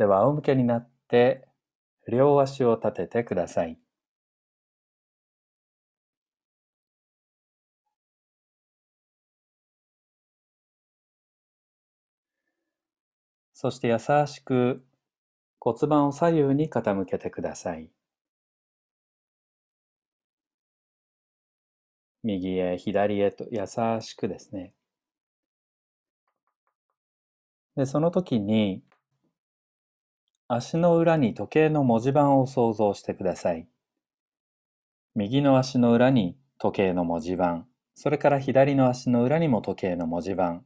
では仰向けになって両足を立ててください。そして優しく骨盤を左右に傾けてください。右へ左へと優しくですね。で、その時に足の裏に時計の文字盤を想像してください。右の足の裏に時計の文字盤、それから左の足の裏にも時計の文字盤、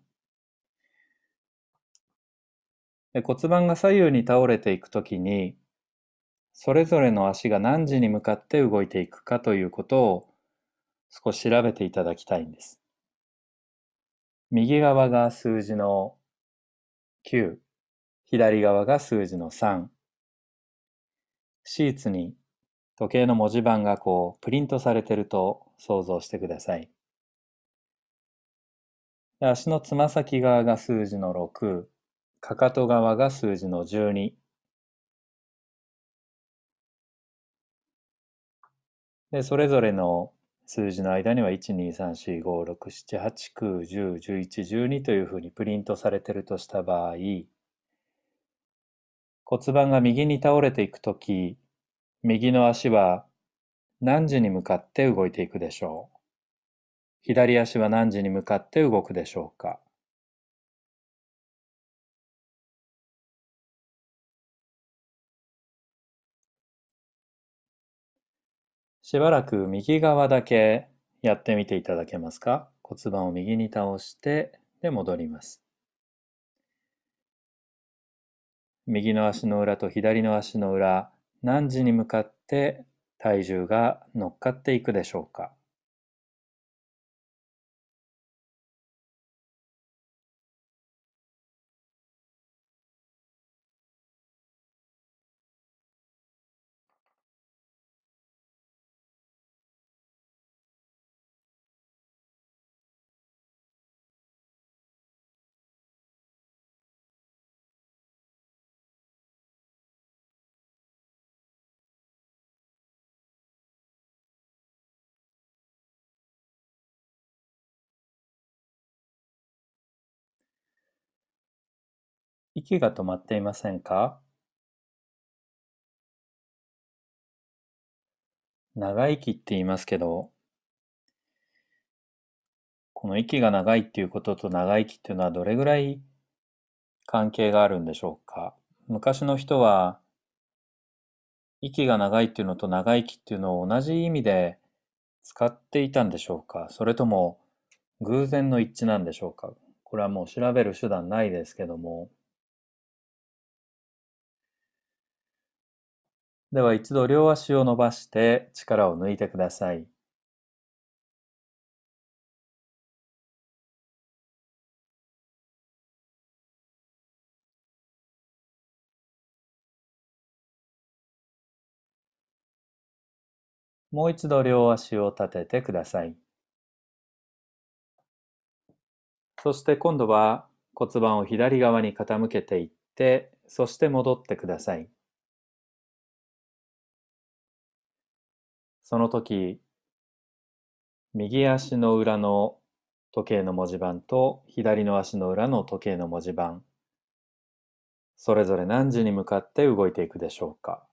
骨盤が左右に倒れていくときに、それぞれの足が何時に向かって動いていくかということを少し調べていただきたいんです。右側が数字の9、左側が数字の3。シーツに時計の文字盤がこうプリントされてると想像してください。足のつま先側が数字の6、かかと側が数字の12。で、それぞれの数字の間には1、2、3、4、5、6、7、8、9、10、11、12というふうにプリントされてるとした場合、骨盤が右に倒れていくとき、右の足は何時に向かって動いていくでしょう？左足は何時に向かって動くでしょうか？しばらく右側だけやってみていただけますか？骨盤を右に倒してで戻ります。右の足の裏と左の足の裏何時に向かって体重が乗っかっていくでしょうか？息が止まっていませんか？長生きって言いますけど、この息が長いっていうことと長生きっていうのはどれぐらい関係があるんでしょうか？昔の人は息が長いっていうのと長生きっていうのを同じ意味で使っていたんでしょうか？それとも偶然の一致なんでしょうか？これはもう調べる手段ないですけども。では一度両足を伸ばして力を抜いてください。もう一度両足を立ててください。そして今度は骨盤を左側に傾けていって、そして戻ってください。その時、右足の裏の時計の文字盤と左の足の裏の時計の文字盤、それぞれ何時に向かって動いていくでしょうか。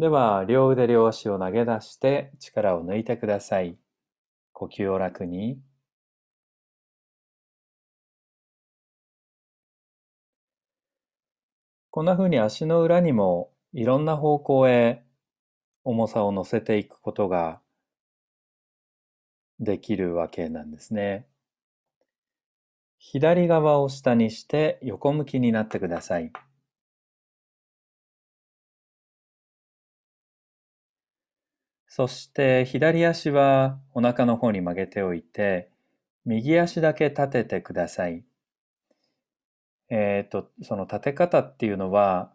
では、両腕両足を投げ出して力を抜いてください。呼吸を楽に。こんな風に足の裏にもいろんな方向へ重さを乗せていくことができるわけなんですね。左側を下にして横向きになってください。そして左足はお腹の方に曲げておいて、右足だけ立ててください。えっ、ー、と、その立て方っていうのは、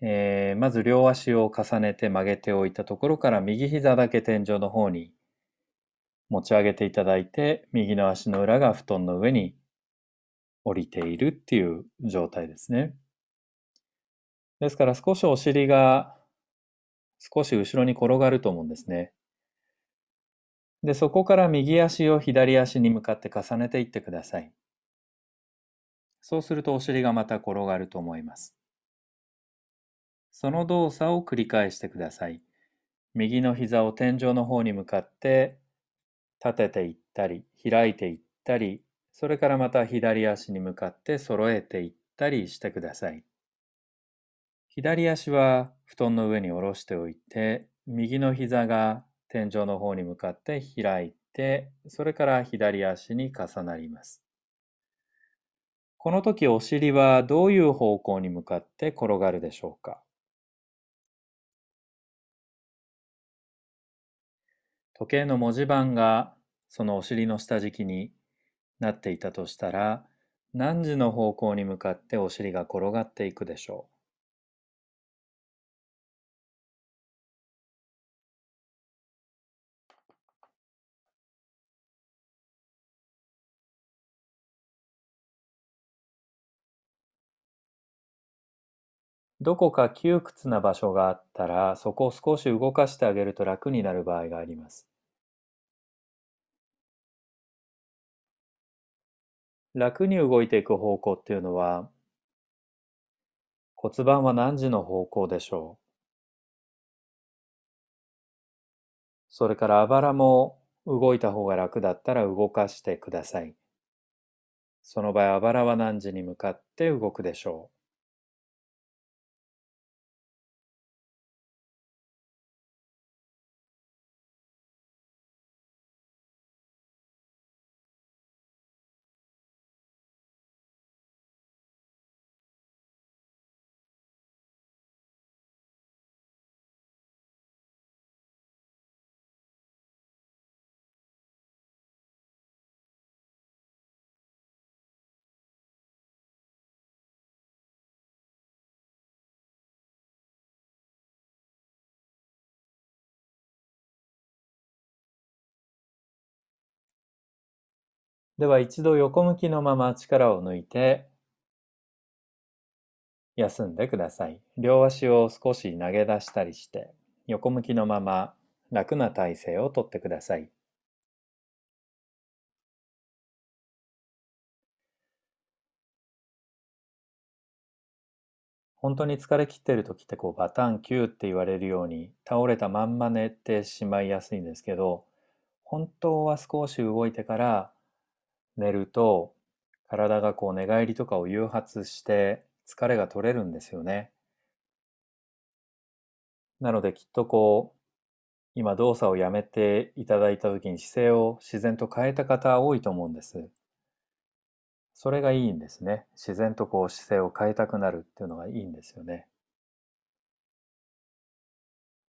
えー、まず両足を重ねて曲げておいたところから右膝だけ天井の方に持ち上げていただいて、右の足の裏が布団の上に降りているっていう状態ですね。ですから少しお尻が少し後ろに転がると思うんですね。で、そこから右足を左足に向かって重ねていってください。そうするとお尻がまた転がると思います。その動作を繰り返してください。右の膝を天井の方に向かって立てていったり、開いていったり、それからまた左足に向かって揃えていったりしてください。左足は布団の上に下ろしておいて、右の膝が天井の方に向かって開いて、それから左足に重なります。この時お尻はどういう方向に向かって転がるでしょうか？時計の文字盤がそのお尻の下敷きになっていたとしたら何時の方向に向かってお尻が転がっていくでしょう？どこか窮屈な場所があったら、そこを少し動かしてあげると楽になる場合があります。楽に動いていく方向っていうのは、骨盤は何時の方向でしょう？それからあばらも動いた方が楽だったら動かしてください。その場合、あばらは何時に向かって動くでしょう？では一度横向きのまま力を抜いて休んでください。両足を少し投げ出したりして横向きのまま楽な体勢をとってください。本当に疲れ切ってる時ってこうバタン9って言われるように倒れたまんま寝てしまいやすいんですけど本当は少し動いてから寝ると体がこう寝返りとかを誘発して疲れが取れるんですよね。なのできっとこう今動作をやめていただいた時に姿勢を自然と変えた方多いと思うんです。それがいいんですね。自然とこう姿勢を変えたくなるっていうのがいいんですよね。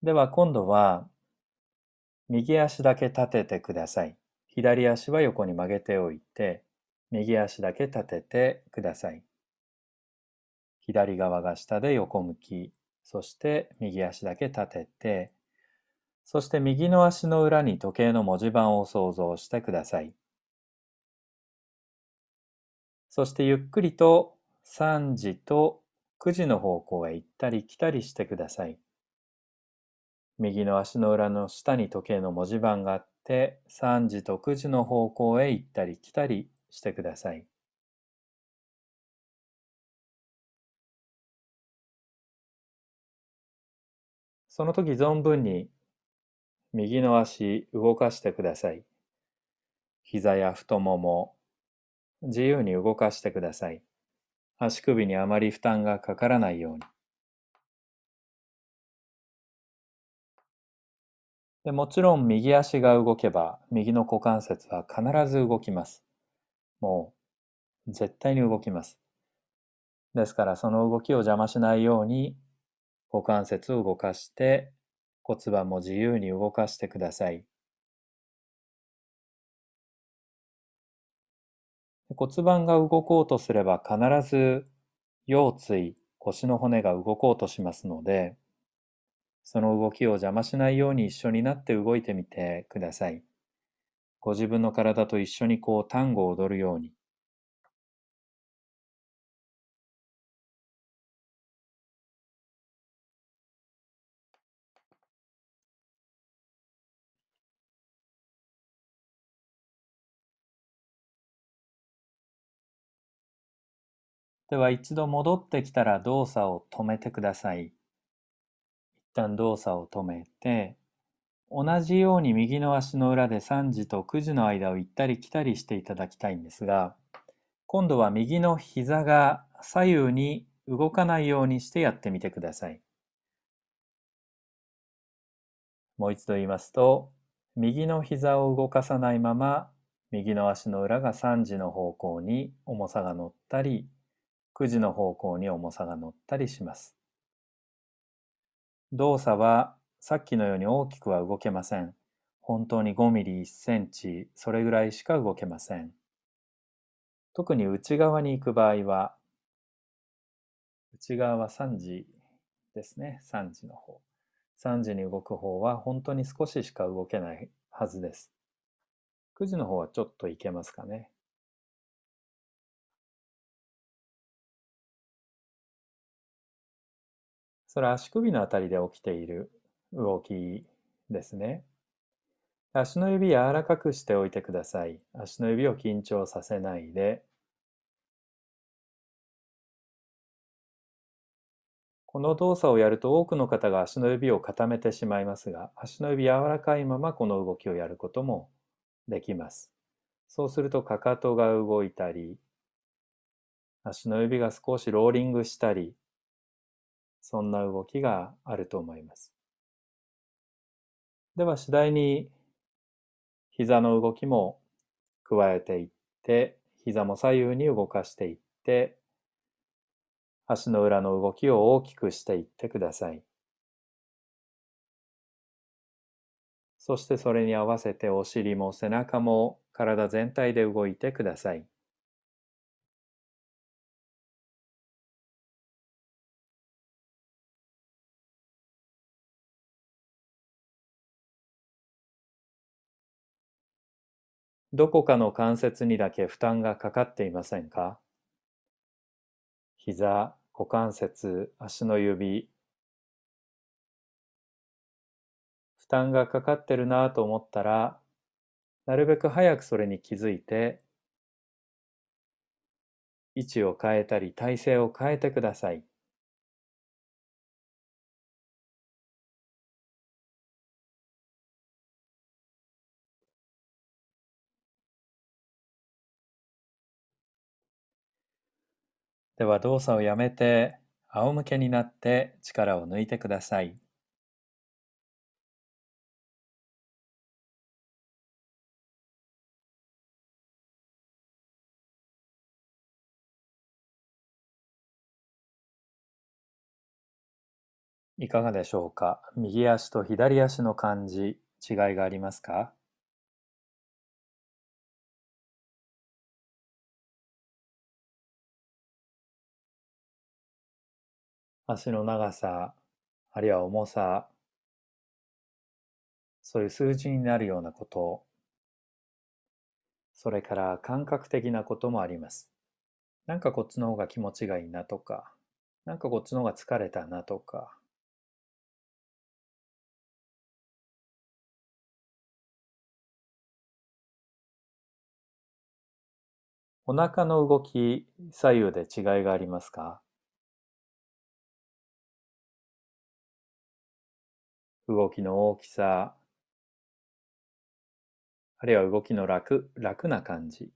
では今度は右足だけ立ててください。左足は横に曲げておいて、右足だけ立ててください。左側が下で横向き、そして右足だけ立てて、そして右の足の裏に時計の文字盤を想像してください。そしてゆっくりと3時と9時の方向へ行ったり来たりしてください。右の足の裏の下に時計の文字盤があってて3時と9時の方向へ行ったり来たりしてください。その時存分に右の足動かしてください。膝や太もも自由に動かしてください。足首にあまり負担がかからないように。でもちろん右足が動けば右の股関節は必ず動きます。もう絶対に動きます。ですからその動きを邪魔しないように股関節を動かして骨盤も自由に動かしてください。骨盤が動こうとすれば必ず腰椎、腰の骨が動こうとしますので、その動きを邪魔しないように一緒になって動いてみてください。ご自分の体と一緒にこう単語を踊るように。では一度戻ってきたら動作を止めてください。旦動作を止めて、同じように右の足の裏で3時と9時の間を行ったり来たりしていただきたいんですが、今度は右の膝が左右に動かないようにしてやってみてください。もう一度言いますと、右の膝を動かさないまま、右の足の裏が3時の方向に重さが乗ったり、9時の方向に重さが乗ったりします。動作はさっきのように大きくは動けません。本当に5ミリ1センチ、それぐらいしか動けません。特に内側に行く場合は、内側は3時ですね。3時の方。3時に動く方は本当に少ししか動けないはずです。9時の方はちょっといけますかね。それは足首のあたりで起きている動きですね。足の指柔らかくしておいてください。足の指を緊張させないで。この動作をやると多くの方が足の指を固めてしまいますが、足の指柔らかいままこの動きをやることもできます。そうするとかかとが動いたり、足の指が少しローリングしたり、そんな動きがあると思います。では次第に膝の動きも加えていって、膝も左右に動かしていって、足の裏の動きを大きくしていってください。そしてそれに合わせてお尻も背中も体全体で動いてください。どこかの関節にだけ負担がかかっていませんか？膝、股関節、足の指、負担がかかってるなぁと思ったら、なるべく早くそれに気づいて、位置を変えたり体勢を変えてください。では動作をやめて仰向けになって力を抜いてください。いかがでしょうか？右足と左足の感じ、違いがありますか？足の長さ、あるいは重さ、そういう数字になるようなこと、それから感覚的なこともあります。なんかこっちの方が気持ちがいいなとか、なんかこっちの方が疲れたなとか、お腹の動き、左右で違いがありますか？動きの大きさ、あるいは動きの楽、楽な感じ。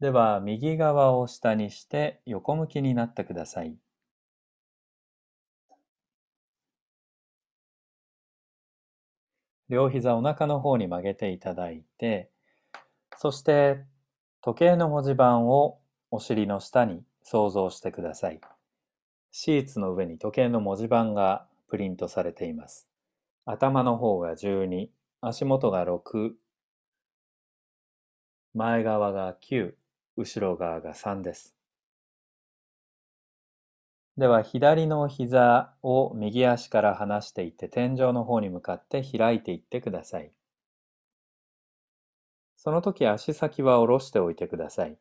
では、右側を下にして横向きになってください。両膝お腹の方に曲げていただいて、そして時計の文字盤をお尻の下に想像してください。シーツの上に時計の文字盤がプリントされています。頭の方が12、足元が6、前側が9、後ろ側が3です。では左の膝を右足から離していって天井の方に向かって開いていってください。その時足先は下ろしておいてください。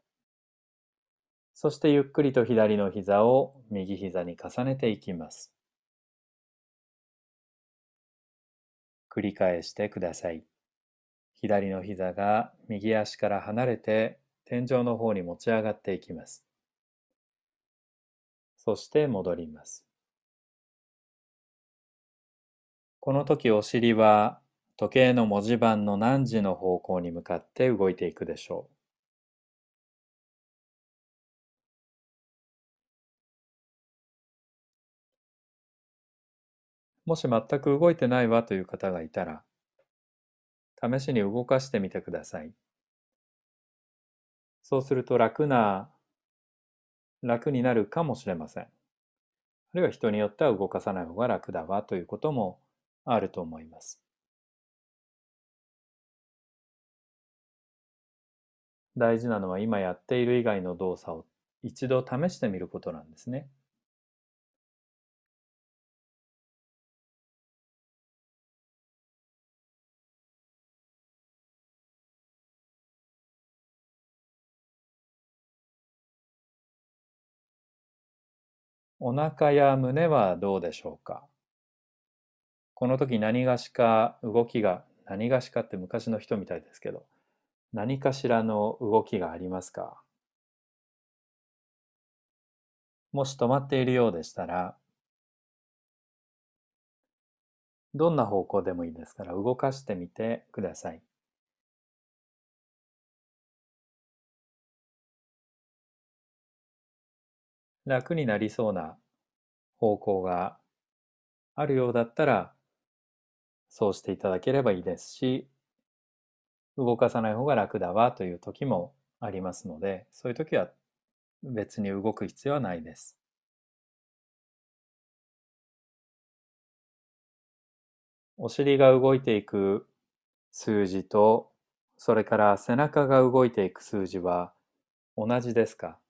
そしてゆっくりと左の膝を右膝に重ねていきます。繰り返してください。左の膝が右足から離れて天井の方に持ち上がっていきます。そして戻ります。この時お尻は時計の文字盤の何時の方向に向かって動いていくでしょう。もし全く動いてないわという方がいたら、試しに動かしてみてください。そうすると楽な、楽になるかもしれません。あるいは人によっては動かさない方が楽だわということもあると思います。大事なのは今やっている以外の動作を一度試してみることなんですね。お腹や胸はどうでしょうか？この時何がしか動きが、何がしかって昔の人みたいですけど、何かしらの動きがありますか？もし止まっているようでしたら、どんな方向でもいいですから動かしてみてください。楽になりそうな方向があるようだったら、そうしていただければいいですし、動かさない方が楽だわという時もありますので、そういう時は別に動く必要はないです。お尻が動いていく数字と、それから背中が動いていく数字は同じですか？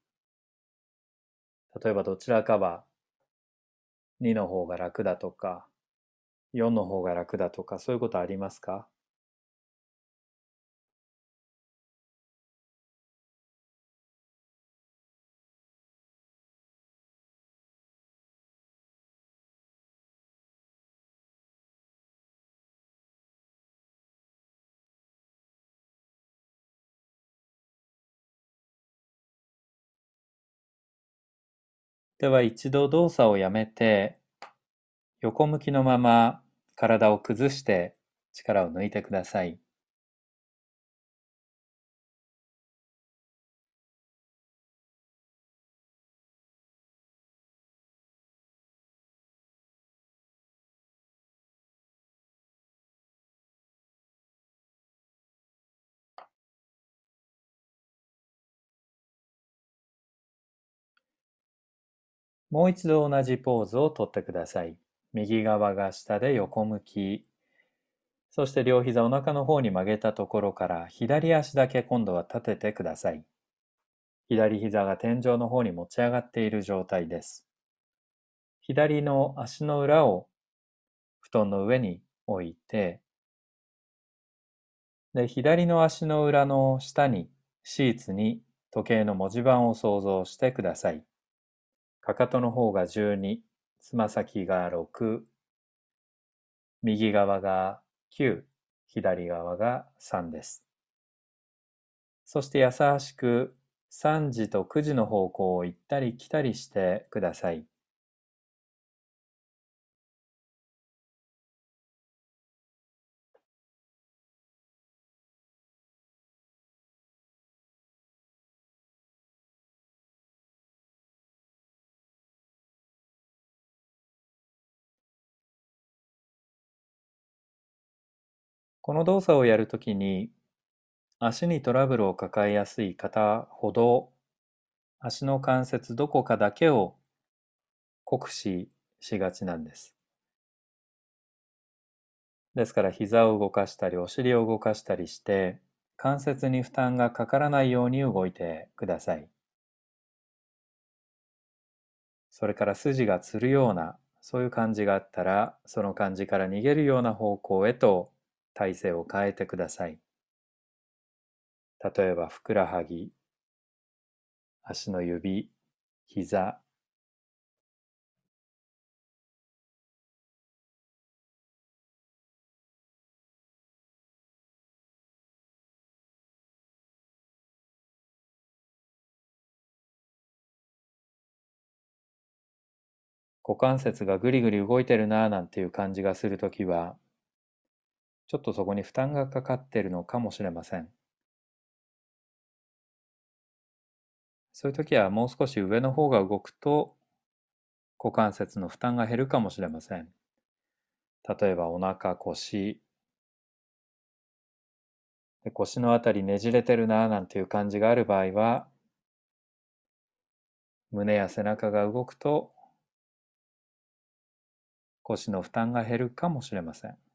例えばどちらかは2の方が楽だとか4の方が楽だとかそういうことありますか？では一度動作をやめて、横向きのまま体を崩して力を抜いてください。もう一度同じポーズをとってください。右側が下で横向き。そして両膝お腹の方に曲げたところから左足だけ今度は立ててください。左膝が天井の方に持ち上がっている状態です。左の足の裏を布団の上に置いて、で左の足の裏の下にシーツに時計の文字盤を想像してください。かかとの方が12、つま先が6、右側が9、左側が3です。そして優しく3時と9時の方向を行ったり来たりしてください。この動作をやるときに足にトラブルを抱えやすい方ほど足の関節どこかだけを酷使しがちなんです。ですから膝を動かしたりお尻を動かしたりして関節に負担がかからないように動いてください。それから筋がつるようなそういう感じがあったらその感じから逃げるような方向へと体勢を変えてください。例えばふくらはぎ、足の指、膝、股関節がぐりぐり動いてるなぁなんていう感じがするときは、ちょっとそこに負担がかかってるのかもしれません。そういう時はもう少し上の方が動くと股関節の負担が減るかもしれません。例えばお腹、腰、腰のあたりねじれてるななんていう感じがある場合は胸や背中が動くと腰の負担が減るかもしれません。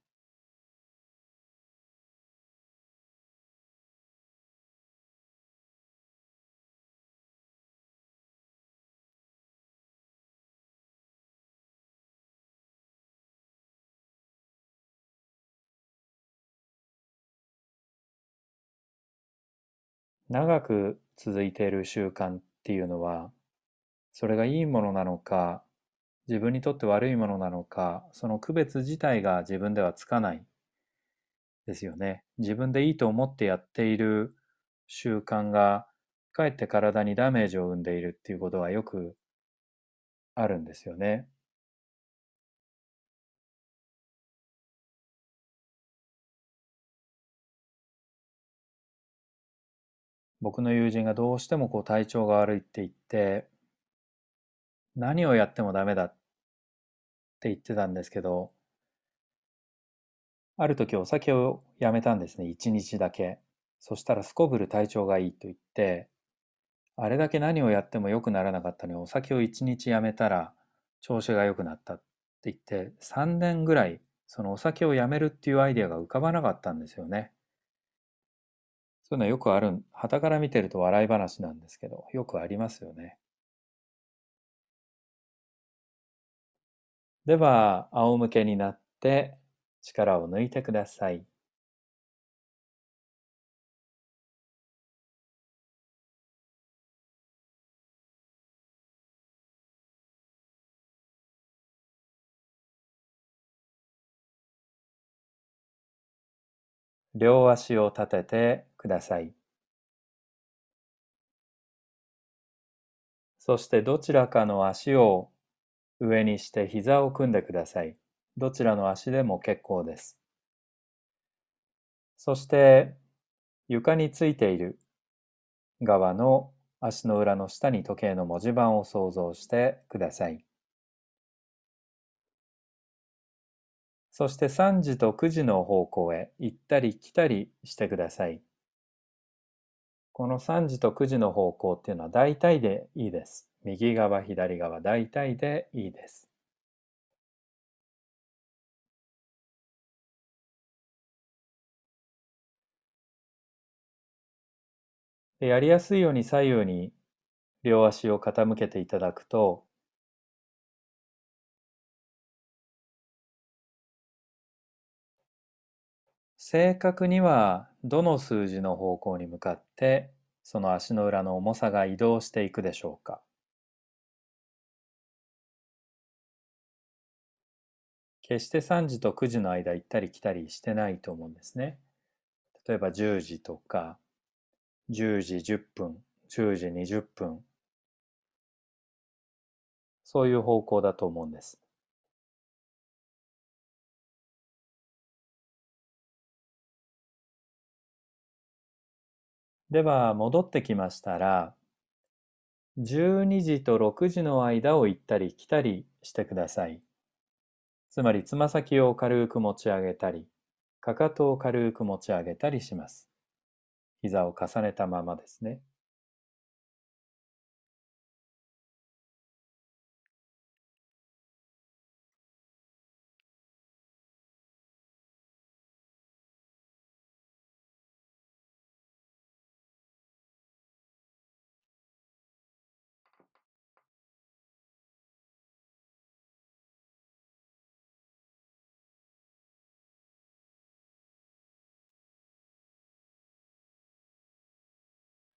長く続いている習慣っていうのはそれがいいものなのか自分にとって悪いものなのかその区別自体が自分ではつかないですよね自分でいいと思ってやっている習慣がかえって体にダメージを生んでいるっていうことはよくあるんですよね。僕の友人がどうしてもこう体調が悪いって言って何をやってもダメだって言ってたんですけどある時お酒をやめたんですね一日だけそしたらすこぶる体調がいいと言ってあれだけ何をやっても良くならなかったのにお酒を一日やめたら調子が良くなったって言って3年ぐらいそのお酒をやめるっていうアイデアが浮かばなかったんですよね。そういうのはよくある、旗から見てると笑い話なんですけど、よくありますよね。では、仰向けになって力を抜いてください。両足を立ててください。そしてどちらかの足を上にして膝を組んでください。どちらの足でも結構です。そして床についている側の足の裏の下に時計の文字盤を想像してください。そして3時と9時の方向へ行ったり来たりしてください。この3時と9時の方向っていうのは大体でいいです。右側、左側、大体でいいです。やりやすいように左右に両足を傾けていただくと正確にはどの数字の方向に向かってその足の裏の重さが移動していくでしょうか？決して3時と9時の間行ったり来たりしてないと思うんですね。例えば10時とか10時10分、10時20分そういう方向だと思うんです。では戻ってきましたら12時と6時の間を行ったり来たりしてください。つまりつま先を軽く持ち上げたりかかとを軽く持ち上げたりします。膝を重ねたままですね。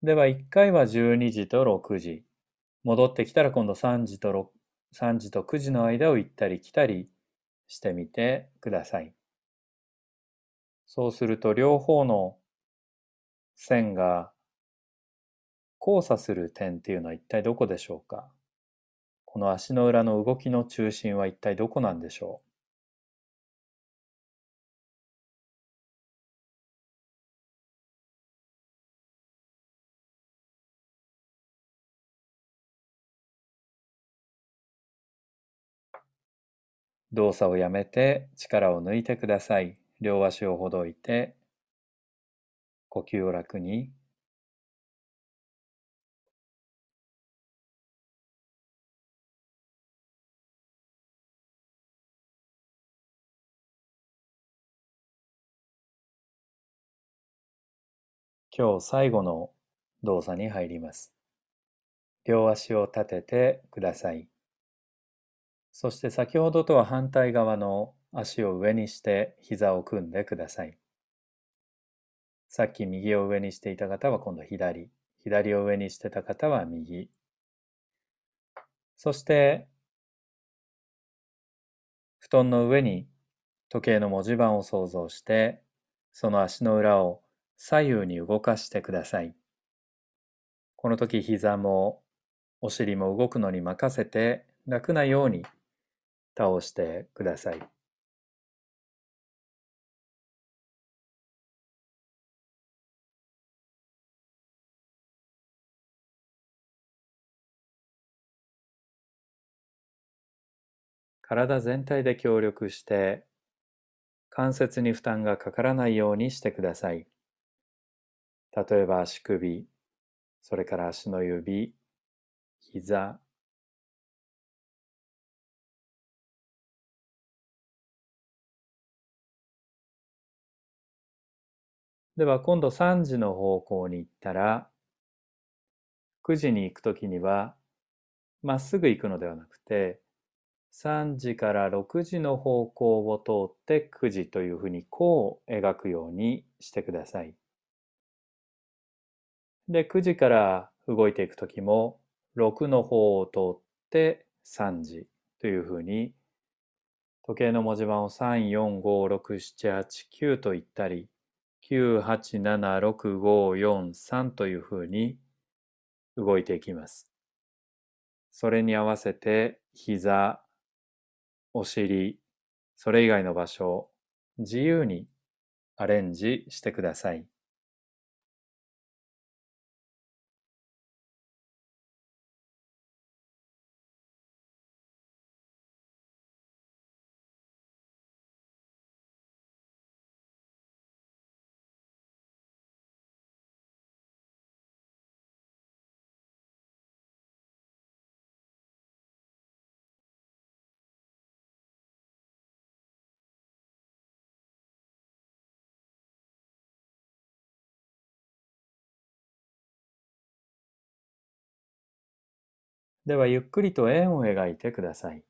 では1回は12時と6時。戻ってきたら今度3時と6 3時と9時の間を行ったり来たりしてみてください。そうすると両方の線が交差する点っていうのは一体どこでしょうか？この足の裏の動きの中心は一体どこなんでしょう？動作をやめて力を抜いてください。両足をほどいて、呼吸を楽に。今日最後の動作に入ります。両足を立ててください。そして先ほどとは反対側の足を上にして膝を組んでください。さっき右を上にしていた方は今度左。左を上にしてた方は右。そして、布団の上に時計の文字盤を想像して、その足の裏を左右に動かしてください。この時膝もお尻も動くのに任せて楽なように倒してください。体全体で協力して関節に負担がかからないようにしてください。例えば足首、それから足の指、膝、では今度3時の方向に行ったら9時に行くときにはまっすぐ行くのではなくて3時から6時の方向を通って9時というふうにこう描くようにしてください。で9時から動いていくときも6の方を通って3時というふうに時計の文字盤を3、4、5、6、7、8、9と言ったり9876543というふうに動いていきます。それに合わせて膝、お尻、それ以外の場所を、自由にアレンジしてください。ではゆっくりと円を描いてください。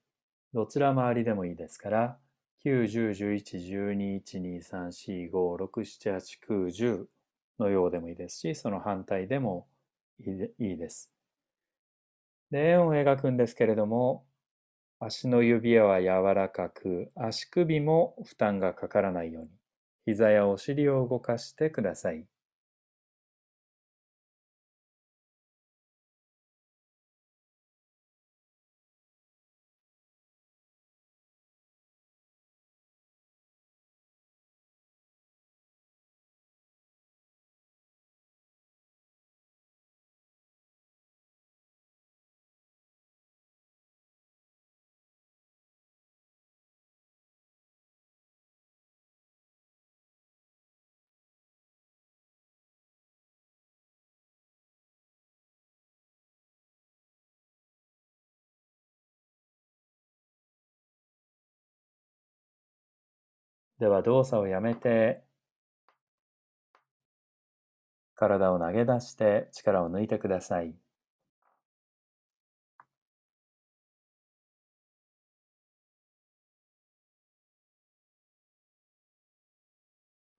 どちら回りでもいいですから、9、10、11、12、1、2、3、4、5、6、7、8、9、10のようでもいいですし、その反対でもいいです。で、円を描くんですけれども、足の指輪は柔らかく、足首も負担がかからないように、膝やお尻を動かしてください。では動作をやめて、体を投げ出して力を抜いてください。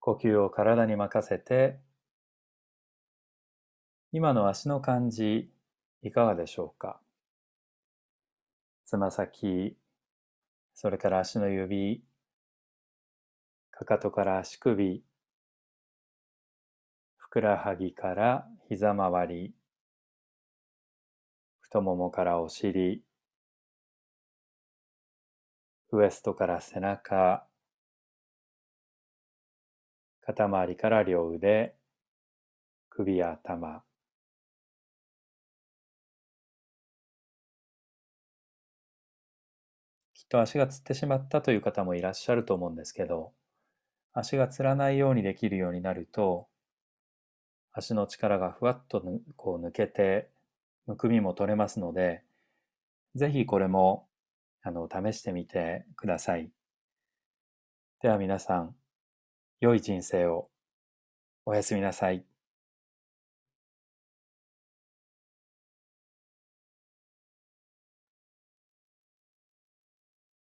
呼吸を体に任せて、今の足の感じ、いかがでしょうか？つま先、それから足の指、かかとから足首、ふくらはぎから膝周り、太ももからお尻、ウエストから背中、肩周りから両腕、首や頭、きっと足がつってしまったという方もいらっしゃると思うんですけど、足がつらないようにできるようになると、足の力がふわっとこう抜けて、むくみも取れますので、ぜひこれもあの試してみてください。では皆さん、良い人生をおやすみなさい。